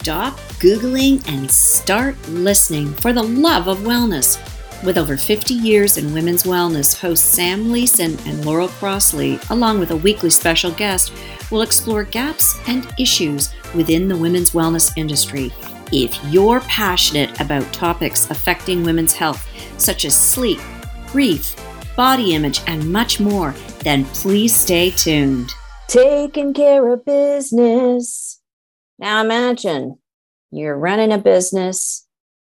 stop Googling and start listening for the love of wellness. With over 50 years in women's wellness, hosts Sam Leeson and Laurel Crossley, along with a weekly special guest, will explore gaps and issues within the women's wellness industry. If you're passionate about topics affecting women's health, such as sleep, grief, body image, and much more, then please stay tuned. Taking care of business. Now imagine you're running a business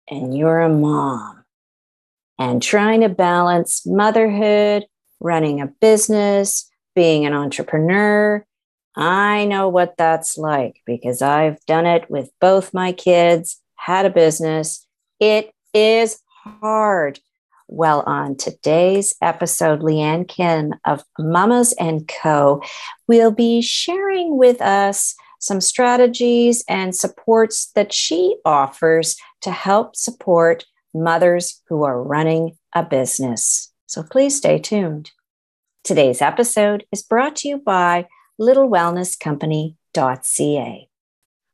and you're a mom and trying to balance motherhood, running a business, being an entrepreneur. I know what that's like because I've done it with both my kids, had a business. It is hard. Well, on today's episode, Lianne Kim of Mamas and Co. will be sharing with us some strategies and supports that she offers to help support mothers who are running a business. So please stay tuned. Today's episode is brought to you by littlewellnesscompany.ca.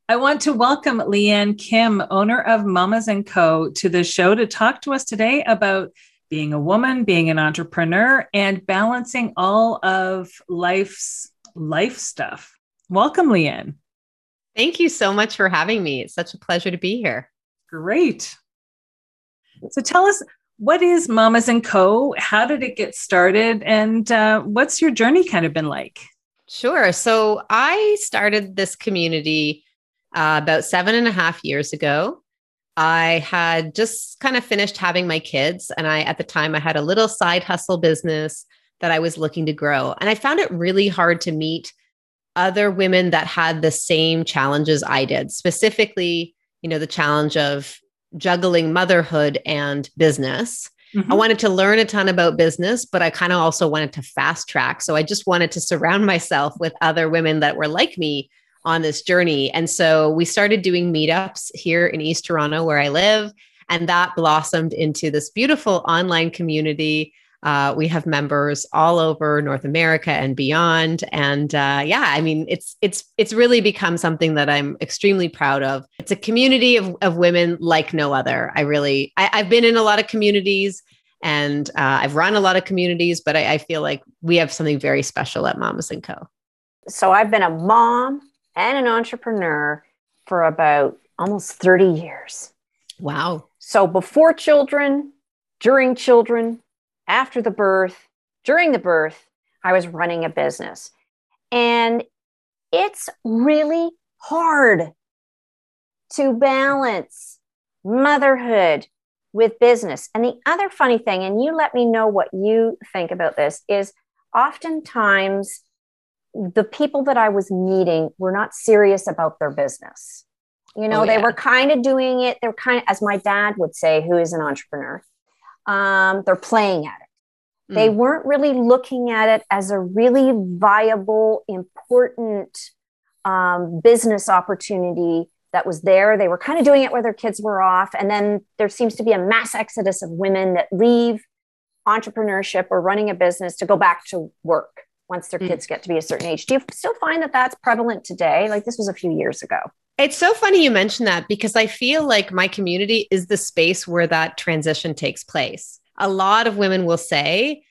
I want to welcome Lianne Kim, owner of Mamas and Co, to the show to talk to us today about being a woman, being an entrepreneur, and balancing all of life's life stuff. Welcome, Lianne. Thank you so much for having me. It's such a pleasure to be here. Great. So tell us what is Mamas and Co? How did it get started? And uh, what's your journey kind of been like? Sure. So I started this community uh, about seven and a half years ago. I had just kind of finished having my kids. And I, at the time, I had a little side hustle business that I was looking to grow. And I found it really hard to meet other women that had the same challenges I did, specifically, you know, the challenge of juggling motherhood and business. Mm-hmm. I wanted to learn a ton about business, but I kind of also wanted to fast track. So I just wanted to surround myself with other women that were like me on this journey. And so we started doing meetups here in East Toronto, where I live. And that blossomed into this beautiful online community uh, we have members all over North America and beyond, and uh, yeah, I mean, it's it's it's really become something that I'm extremely proud of. It's a community of of women like no other. I really, I, have been in a lot of communities, and uh, I've run a lot of communities, but I, I feel like we have something very special at Mamas and Co. So I've been a mom and an entrepreneur for about almost 30 years. Wow. So before children, during children, after the birth, during the birth, I was running a business. And it's really hard to balance motherhood with business. And the other funny thing, and you let me know what you think about this, is oftentimes the people that I was meeting were not serious about their business. You know, oh, yeah. they were kind of doing it. They're kind of, as my dad would say, who is an entrepreneur, um, they're playing at it. Mm. They weren't really looking at it as a really viable, important um, business opportunity that was there. They were kind of doing it where their kids were off. And then there seems to be a mass exodus of women that leave entrepreneurship or running a business to go back to work once their mm. kids get to be a certain age. Do you still find that that's prevalent today? Like this was a few years ago. It's so funny you mentioned that because I feel like my community is the space where that transition takes place. A lot of women will say,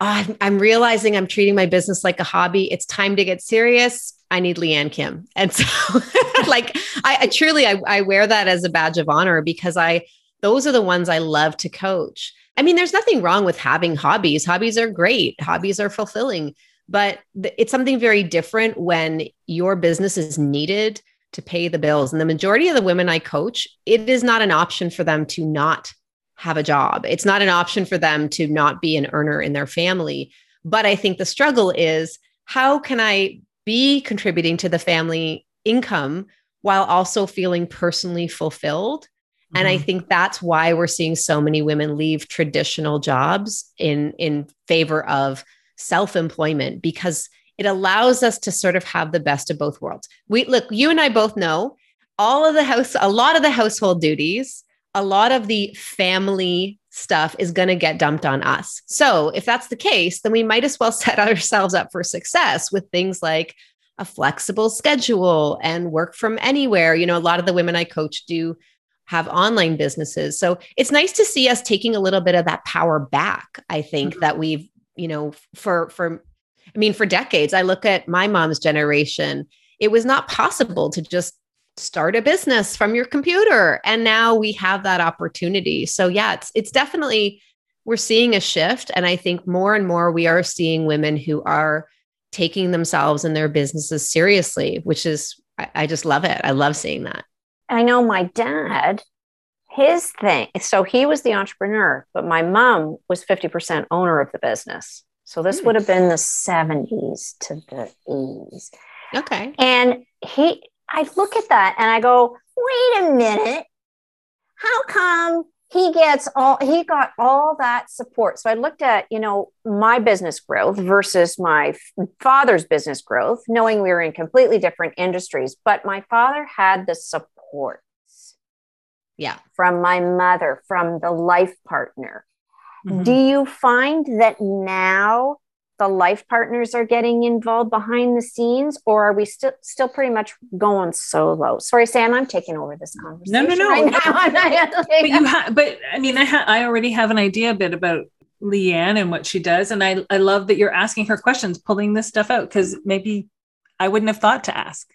oh, I'm, realizing I'm treating my business like a hobby. It's time to get serious. I need Lianne Kim. And so like I, I truly I, I wear that as a badge of honor because I those are the ones I love to coach. I mean, there's nothing wrong with having hobbies. Hobbies are great. Hobbies are fulfilling, but th- it's something very different when your business is needed to pay the bills. And the majority of the women I coach, it is not an option for them to not have a job. It's not an option for them to not be an earner in their family. But I think the struggle is how can I be contributing to the family income while also feeling personally fulfilled? Mm-hmm. And I mm-hmm. think that's why we're seeing so many women leave traditional jobs in in favor of self-employment because it allows us to sort of have the best of both worlds. We look, you and I both know all of the house, a lot of the household duties, a lot of the family stuff is going to get dumped on us. So, if that's the case, then we might as well set ourselves up for success with things like a flexible schedule and work from anywhere. You know, a lot of the women I coach do have online businesses. So it's nice to see us taking a little bit of that power back. I think mm-hmm. that we've, you know, for for I mean for decades I look at my mom's generation, it was not possible to just start a business from your computer and now we have that opportunity. So yeah, it's it's definitely we're seeing a shift and I think more and more we are seeing women who are taking themselves and their businesses seriously, which is I, I just love it. I love seeing that. I know my dad, his thing, so he was the entrepreneur, but my mom was 50% owner of the business. So this would have been the 70s to the 80s. Okay. And he, I look at that and I go, wait a minute. How come he gets all he got all that support so i looked at you know my business growth versus my father's business growth knowing we were in completely different industries but my father had the support supports. Yeah. From my mother, from the life partner. Mm-hmm. Do you find that now the life partners are getting involved behind the scenes or are we still still pretty much going solo sorry sam i'm taking over this conversation no no no right but you have but i mean i ha- i already have an idea a bit about lianne and what she does and i i love that you're asking her questions pulling this stuff out because maybe i wouldn't have thought to ask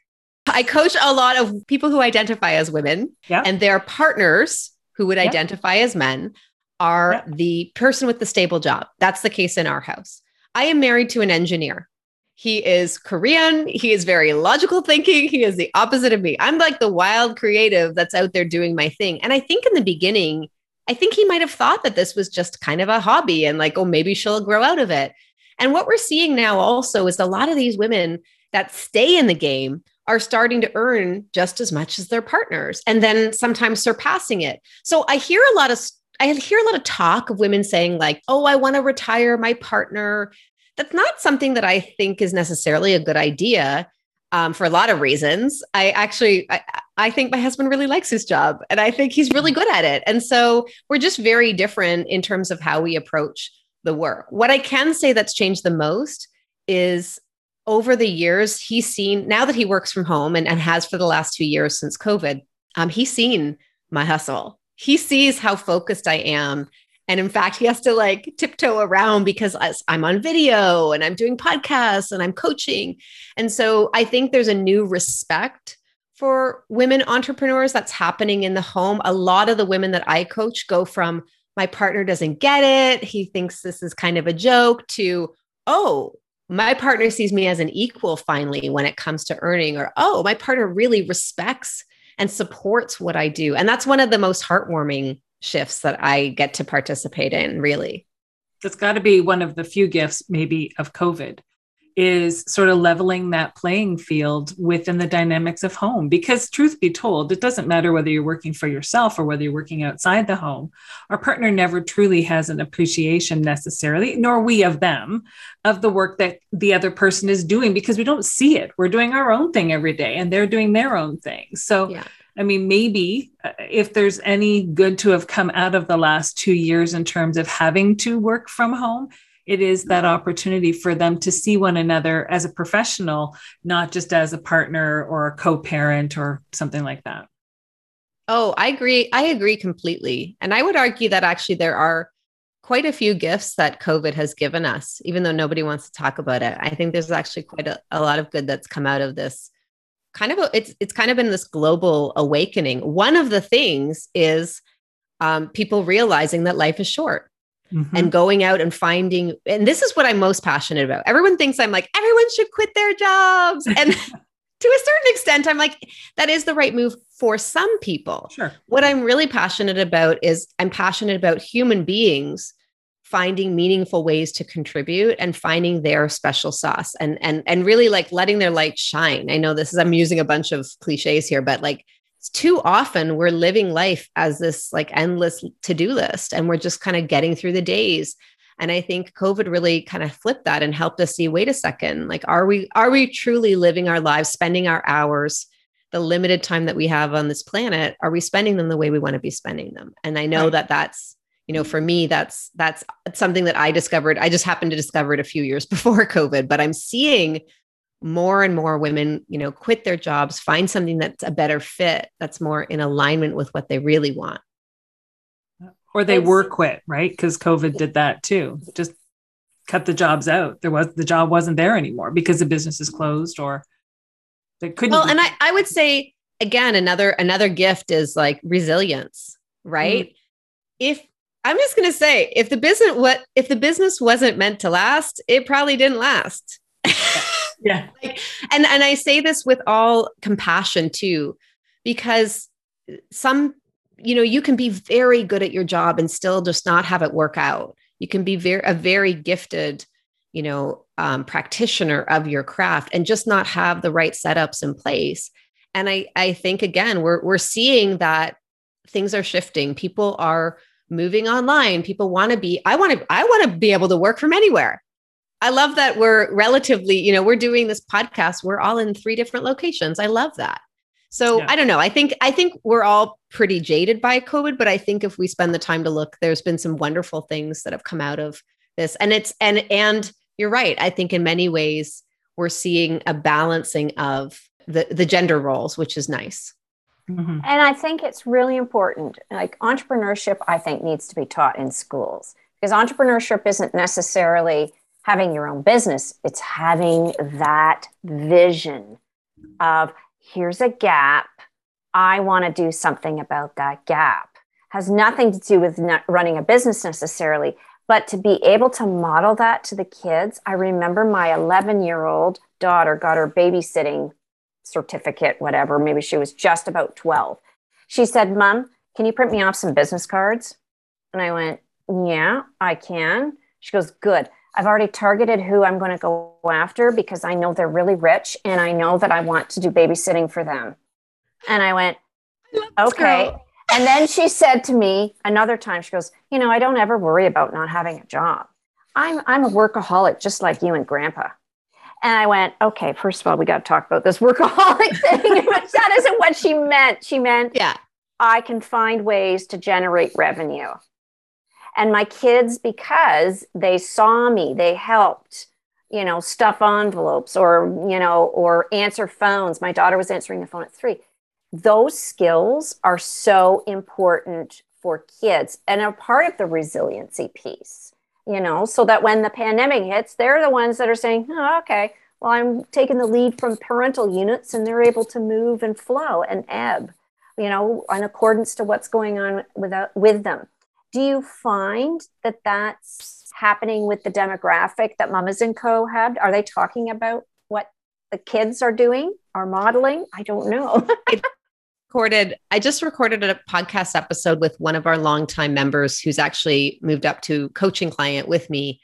I coach a lot of people who identify as women yeah. and their partners who would yeah. identify as men are yeah. the person with the stable job. That's the case in our house. I am married to an engineer. He is Korean. He is very logical thinking. He is the opposite of me. I'm like the wild creative that's out there doing my thing. And I think in the beginning, I think he might have thought that this was just kind of a hobby and like, oh, maybe she'll grow out of it. And what we're seeing now also is a lot of these women that stay in the game are starting to earn just as much as their partners and then sometimes surpassing it. So I hear a lot of I hear a lot of talk of women saying like, "Oh, I want to retire my partner." That's not something that I think is necessarily a good idea um, for a lot of reasons. I actually I, I think my husband really likes his job and I think he's really good at it. And so we're just very different in terms of how we approach the work. What I can say that's changed the most is over the years, he's seen now that he works from home and, and has for the last two years since COVID, um, he's seen my hustle. He sees how focused I am. And in fact, he has to like tiptoe around because I'm on video and I'm doing podcasts and I'm coaching. And so I think there's a new respect for women entrepreneurs that's happening in the home. A lot of the women that I coach go from my partner doesn't get it. He thinks this is kind of a joke to, oh, my partner sees me as an equal finally when it comes to earning, or oh, my partner really respects and supports what I do. And that's one of the most heartwarming shifts that I get to participate in, really. That's got to be one of the few gifts, maybe, of COVID is sort of leveling that playing field within the dynamics of home. Because, truth be told, it doesn't matter whether you're working for yourself or whether you're working outside the home. Our partner never truly has an appreciation necessarily, nor we of them, of the work that the other person is doing because we don't see it. We're doing our own thing every day and they're doing their own thing. So, yeah. I mean, maybe uh, if there's any good to have come out of the last two years in terms of having to work from home, it is that opportunity for them to see one another as a professional, not just as a partner or a co parent or something like that. Oh, I agree. I agree completely. And I would argue that actually there are quite a few gifts that COVID has given us, even though nobody wants to talk about it. I think there's actually quite a, a lot of good that's come out of this kind of a, it's it's kind of been this global awakening. One of the things is um, people realizing that life is short mm-hmm. and going out and finding and this is what i'm most passionate about. Everyone thinks i'm like everyone should quit their jobs. And to a certain extent i'm like that is the right move for some people. Sure. What i'm really passionate about is i'm passionate about human beings finding meaningful ways to contribute and finding their special sauce and and and really like letting their light shine. I know this is i'm using a bunch of cliches here but like too often we're living life as this like endless to-do list and we're just kind of getting through the days and i think covid really kind of flipped that and helped us see wait a second like are we are we truly living our lives spending our hours the limited time that we have on this planet are we spending them the way we want to be spending them and i know right. that that's you know for me that's that's something that i discovered i just happened to discover it a few years before covid but i'm seeing more and more women, you know, quit their jobs, find something that's a better fit, that's more in alignment with what they really want. Or they were quit, right? Because COVID did that too. Just cut the jobs out. There was the job wasn't there anymore because the business is closed or they couldn't. Well, and I, I would say again, another another gift is like resilience, right? Mm. If I'm just gonna say, if the business what if the business wasn't meant to last, it probably didn't last. yeah. like, and and I say this with all compassion too, because some, you know, you can be very good at your job and still just not have it work out. You can be very a very gifted, you know, um, practitioner of your craft and just not have the right setups in place. And I I think again, we're we're seeing that things are shifting. People are moving online. People want to be, I want to, I want to be able to work from anywhere. I love that we're relatively, you know, we're doing this podcast. We're all in three different locations. I love that. So yeah. I don't know. I think I think we're all pretty jaded by COVID, but I think if we spend the time to look, there's been some wonderful things that have come out of this. And it's and and you're right. I think in many ways we're seeing a balancing of the the gender roles, which is nice. Mm-hmm. And I think it's really important. Like entrepreneurship, I think needs to be taught in schools because entrepreneurship isn't necessarily having your own business, it's having that vision of here's a gap. I want to do something about that gap. Has nothing to do with running a business necessarily, but to be able to model that to the kids. I remember my 11 year old daughter got her babysitting certificate, whatever. Maybe she was just about 12. She said, Mom, can you print me off some business cards? And I went, Yeah, I can. She goes, Good. I've already targeted who I'm going to go after because I know they're really rich and I know that I want to do babysitting for them. And I went, Okay. And then she said to me another time, she goes, You know, I don't ever worry about not having a job. I'm, I'm a workaholic just like you and grandpa. And I went, okay, first of all, we got to talk about this workaholic thing. that isn't what she meant. She meant, yeah, I can find ways to generate revenue. And my kids, because they saw me, they helped, you know, stuff envelopes or, you know, or answer phones. My daughter was answering the phone at three. Those skills are so important for kids and are part of the resiliency piece you know, so that when the pandemic hits, they're the ones that are saying, oh, okay, well, I'm taking the lead from parental units and they're able to move and flow and ebb, you know, in accordance to what's going on with, with them. Do you find that that's happening with the demographic that Mamas and Co had? Are they talking about what the kids are doing, are modeling? I don't know. recorded i just recorded a podcast episode with one of our longtime members who's actually moved up to coaching client with me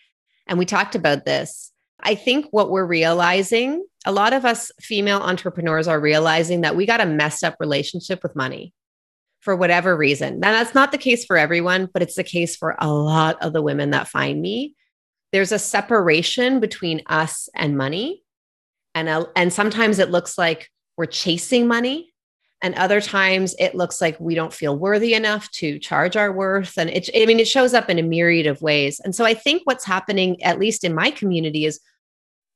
and we talked about this i think what we're realizing a lot of us female entrepreneurs are realizing that we got a messed up relationship with money for whatever reason. Now that's not the case for everyone but it's the case for a lot of the women that find me. There's a separation between us and money. And, a, and sometimes it looks like we're chasing money and other times it looks like we don't feel worthy enough to charge our worth. And it i mean it shows up in a myriad of ways. And so i think what's happening at least in my community is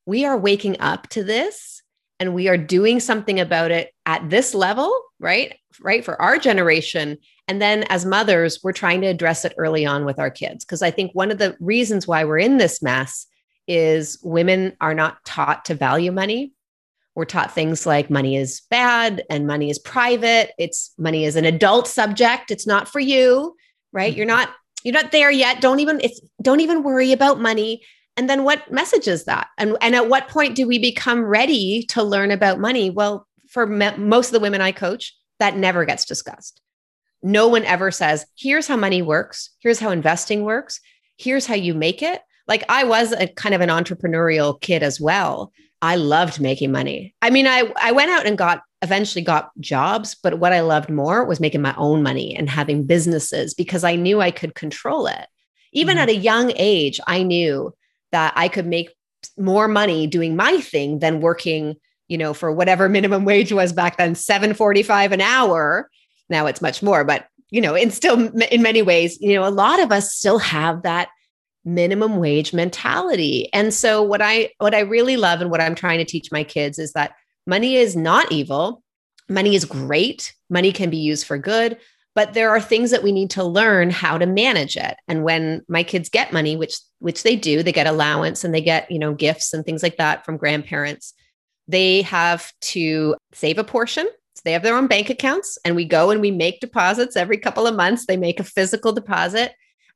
we are waking up to this and we are doing something about it at this level right right for our generation and then as mothers we're trying to address it early on with our kids because i think one of the reasons why we're in this mess is women are not taught to value money we're taught things like money is bad and money is private. It's money is an adult subject. It's not for you, right? You're not you're not there yet. Don't even it's don't even worry about money. And then what message is that? And and at what point do we become ready to learn about money? Well, for me- most of the women I coach, that never gets discussed. No one ever says, "Here's how money works. Here's how investing works. Here's how you make it." Like I was a kind of an entrepreneurial kid as well. I loved making money. I mean, I I went out and got eventually got jobs, but what I loved more was making my own money and having businesses because I knew I could control it. Even mm-hmm. at a young age, I knew that I could make more money doing my thing than working, you know, for whatever minimum wage was back then, 745 an hour. Now it's much more, but you know, and still in many ways, you know, a lot of us still have that minimum wage mentality. And so what I what I really love and what I'm trying to teach my kids is that money is not evil. Money is great. Money can be used for good, but there are things that we need to learn how to manage it. And when my kids get money, which which they do, they get allowance and they get, you know, gifts and things like that from grandparents. They have to save a portion So they have their own bank accounts and we go and we make deposits every couple of months they make a physical deposit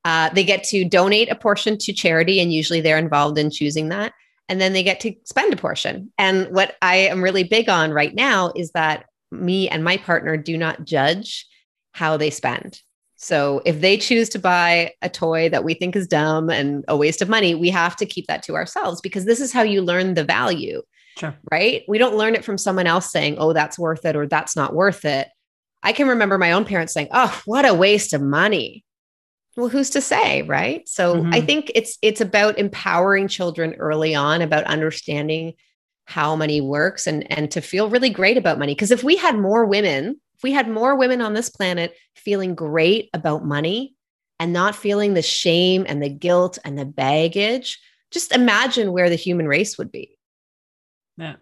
uh, they get to donate a portion to charity, and usually they're involved in choosing that. And then they get to spend a portion. And what I am really big on right now is that me and my partner do not judge how they spend. So if they choose to buy a toy that we think is dumb and a waste of money, we have to keep that to ourselves because this is how you learn the value. Sure. Right? We don't learn it from someone else saying, "Oh, that's worth it" or "That's not worth it." I can remember my own parents saying, "Oh, what a waste of money." well who's to say right so mm-hmm. i think it's it's about empowering children early on about understanding how money works and and to feel really great about money because if we had more women if we had more women on this planet feeling great about money and not feeling the shame and the guilt and the baggage just imagine where the human race would be. Yeah.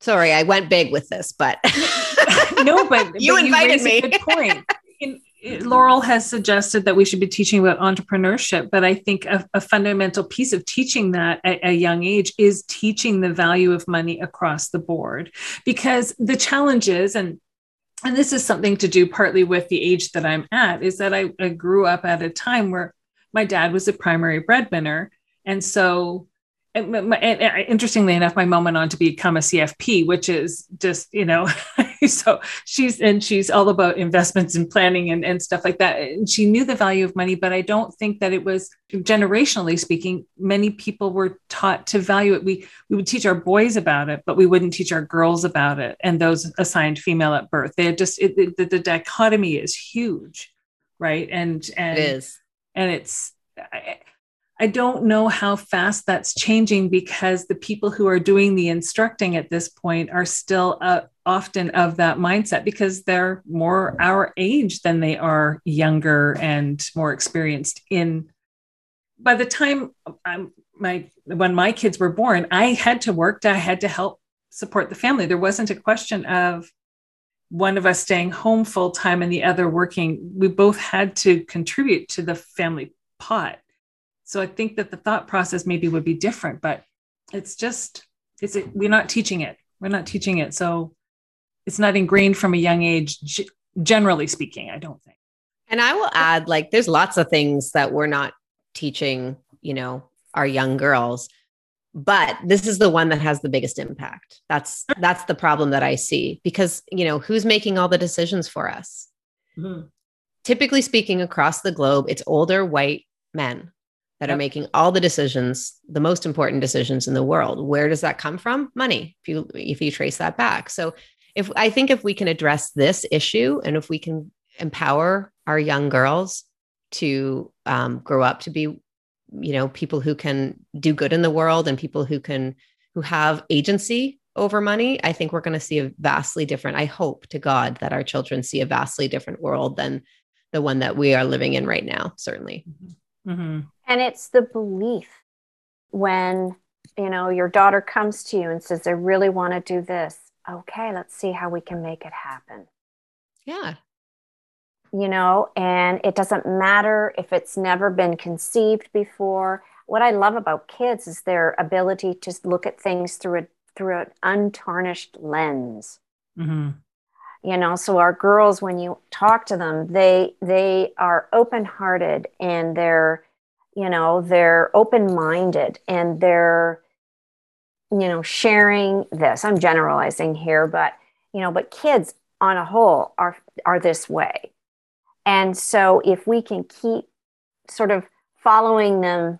Sorry i went big with this but no but you but invited you me. good point. Laurel has suggested that we should be teaching about entrepreneurship, but I think a, a fundamental piece of teaching that at a young age is teaching the value of money across the board. Because the challenge is, and and this is something to do partly with the age that I'm at, is that I, I grew up at a time where my dad was a primary breadwinner. And so and, and, interestingly enough, my mom went on to become a CFP, which is just, you know, so she's, and she's all about investments and planning and, and stuff like that. And she knew the value of money, but I don't think that it was generationally speaking, many people were taught to value it. We, we would teach our boys about it, but we wouldn't teach our girls about it. And those assigned female at birth, they just, it, it, the, the dichotomy is huge. Right. And, and it is. And it's, I, I don't know how fast that's changing because the people who are doing the instructing at this point are still uh, often of that mindset because they're more our age than they are younger and more experienced in by the time I'm, my when my kids were born i had to work i had to help support the family. There wasn't a question of one of us staying home full time and the other working. We both had to contribute to the family pot so I think that the thought process maybe would be different, but it's just it's we're not teaching it. We're not teaching it. So it's not ingrained from a young age, generally speaking, I don't think. And I will add, like, there's lots of things that we're not teaching, you know, our young girls, but this is the one that has the biggest impact. That's that's the problem that I see because you know who's making all the decisions for us. Mm-hmm. Typically speaking, across the globe, it's older white men that yep. are making all the decisions, the most important decisions in the world. Where does that come from? Money. If you if you trace that back. So if I think if we can address this issue and if we can empower our young girls to um, grow up to be, you know, people who can do good in the world and people who can who have agency over money, I think we're going to see a vastly different. I hope to God that our children see a vastly different world than the one that we are living in right now. Certainly. Mm-hmm. Mm-hmm. And it's the belief when, you know, your daughter comes to you and says, I really want to do this. Okay, let's see how we can make it happen. Yeah. You know, and it doesn't matter if it's never been conceived before. What I love about kids is their ability to look at things through a through an untarnished lens. Mm-hmm you know so our girls when you talk to them they they are open hearted and they're you know they're open minded and they're you know sharing this. I'm generalizing here but you know but kids on a whole are are this way. And so if we can keep sort of following them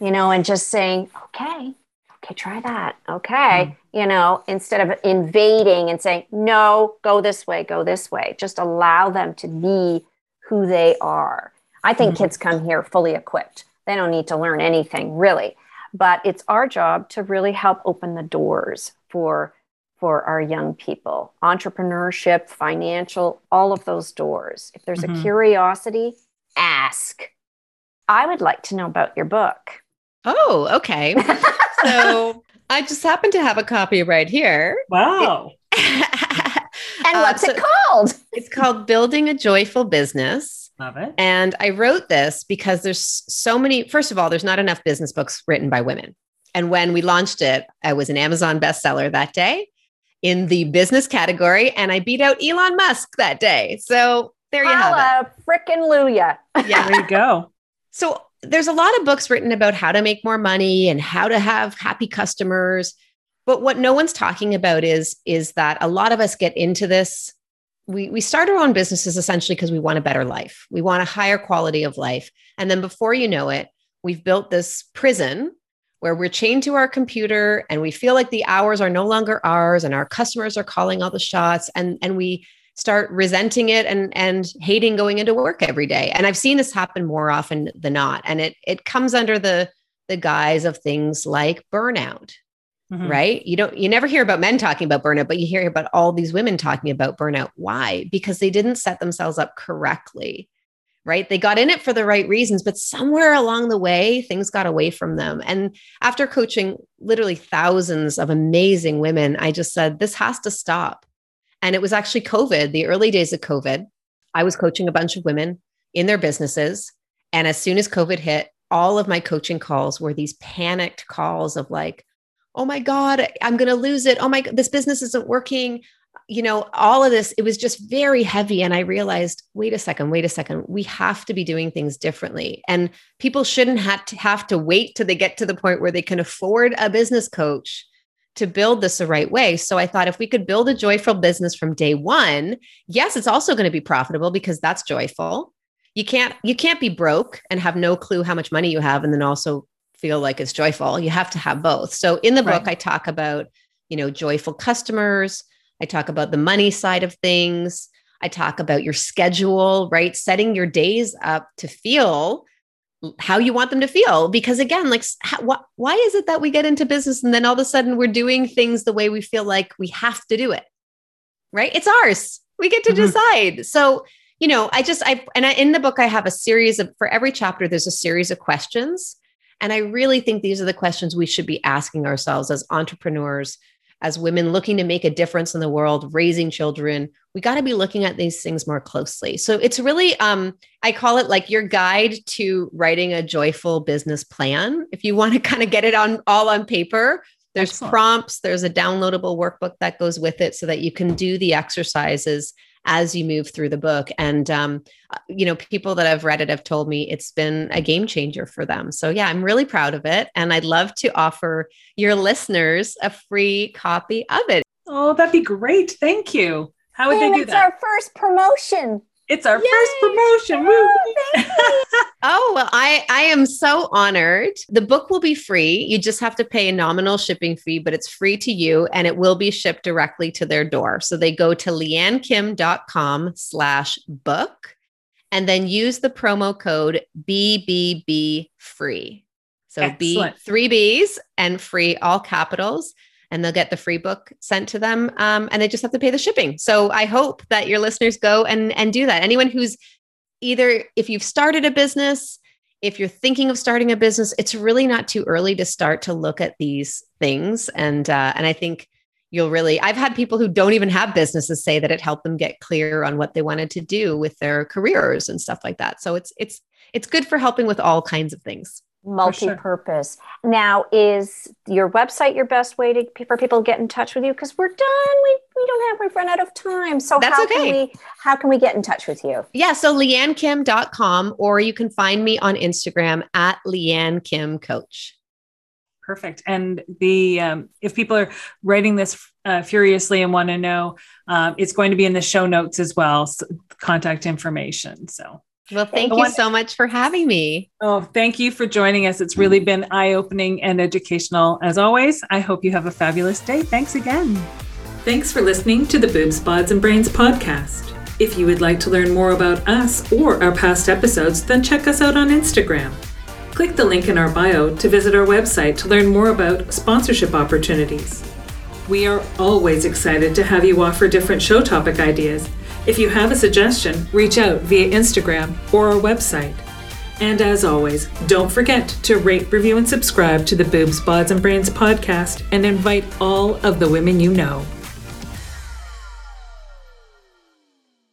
you know and just saying okay okay try that. Okay. Mm you know instead of invading and saying no go this way go this way just allow them to be who they are I think mm-hmm. kids come here fully equipped. They don't need to learn anything really, but it's our job to really help open the doors for for our young people. Entrepreneurship, financial, all of those doors. If there's mm-hmm. a curiosity, ask. I would like to know about your book. Oh, okay. so I just happen to have a copy right here. Wow. And Uh, what's so- it called? it's called Building a Joyful Business. Love it. And I wrote this because there's so many, first of all, there's not enough business books written by women. And when we launched it, I was an Amazon bestseller that day in the business category, and I beat out Elon Musk that day. So there you have Holla, frickin' Luya. Yeah. There you go. So there's a lot of books written about how to make more money and how to have happy customers. But what no one's talking about is, is that a lot of us get into this. We, we start our own businesses essentially because we want a better life. We want a higher quality of life. And then before you know it, we've built this prison where we're chained to our computer and we feel like the hours are no longer ours and our customers are calling all the shots and, and we start resenting it and and hating going into work every day. And I've seen this happen more often than not. And it it comes under the the guise of things like burnout, Mhm. right? You don't you never hear about men talking about burnout, but you hear about all these women talking about burnout. Why? Because they didn't set themselves up correctly. Right? They got in it for the right reasons, but somewhere along the way things got away from them. And after coaching literally thousands of amazing women, I just said this has to stop. And it was actually COVID, the early days of COVID. I was coaching a bunch of women in their businesses. And as soon as COVID hit, all of my coaching calls were these panicked calls of like, oh my God, I'm going to lose it. Oh my God, this business isn't working. You know, all of this, it was just very heavy. And I realized, wait a second, wait a second, we have to be doing things differently. And people shouldn't have to, have to wait till they get to the point where they can afford a business coach to build this the right way. So I thought if we could build a joyful business from day one, yes, it's also going to be profitable because that's joyful. You can't you can't be broke and have no clue how much money you have and then also feel like it's joyful. You have to have both. So in the book Right. I talk about, you know, joyful customers, I talk about the money side of things, I talk about your schedule, right? Setting your days up to feel how you want them to feel. Because again like how, wh- why is it that we get into business and then all of a sudden we're doing things the way we feel like we have to do it? Right? It's ours. We get to Mhm. decide. So you know i just i and I, in the book i have a series of for every chapter there's a series of questions. And i really think these are the questions we should be asking ourselves as entrepreneurs as women looking to make a difference in the world raising children we got to be looking at these things more closely so it's really um I call it like your guide to writing a joyful business plan. If you want to kind of get it on all on paper, there's Excellent. prompts, there's a downloadable workbook that goes with it so that you can do the exercises as you move through the book. And, um, uh, you know, people that have read it have told me it's been a game changer for them. So, yeah, I'm really proud of it. And I'd love to offer your listeners a free copy of it. Oh, that'd be great. Thank you. How would And they do it's that? our first promotion. It's our Yay! first promotion. Woo! Oh, well, I, I am so honored. The book will be free. You just have to pay a nominal shipping fee, but it's free to you and it will be shipped directly to their door. So they go to liannekim.com slash book and then use the promo code BBB free. So B three B's and free, all capitals. And they'll get the free book sent to them. Um, and they just have to pay the shipping. So I hope that your listeners go and, and do that. Anyone who's either if you've started a business, if you're thinking of starting a business, it's really not too early to start to look at these things. And uh, and I think you'll really. I've had people who don't even have businesses say that it helped them get clear on what they wanted to do with their careers and stuff like that. So it's it's it's good for helping with all kinds of things. Sure. multi-purpose. Now, is your website your best way to for people to get in touch with you? Because we're done. We we don't have we've run out of time. So That's how okay. can we how can we get in touch with you? Yeah, so liannekim.com or you can find me on Instagram at Lianne Kim Coach. Perfect. And the um, if people are writing this uh, furiously and want to know, um, it's going to be in the show notes as well. So contact information. So, Well, thank you so much for having me. oh, thank you for joining us. It's really been eye opening and educational as always. I hope you have a fabulous day. Thanks again. Thanks for listening to the Boobs, Bods, and Brains podcast. If you would like to learn more about us or our past episodes, then check us out on Instagram. Click the link in our bio to visit our website to learn more about sponsorship opportunities. We are always excited to have you offer different show topic ideas. If you have a suggestion, reach out via Instagram or our website. And as always, don't forget to rate, review, and subscribe to the Boobs, Bods, and Brains podcast and invite all of the women you know.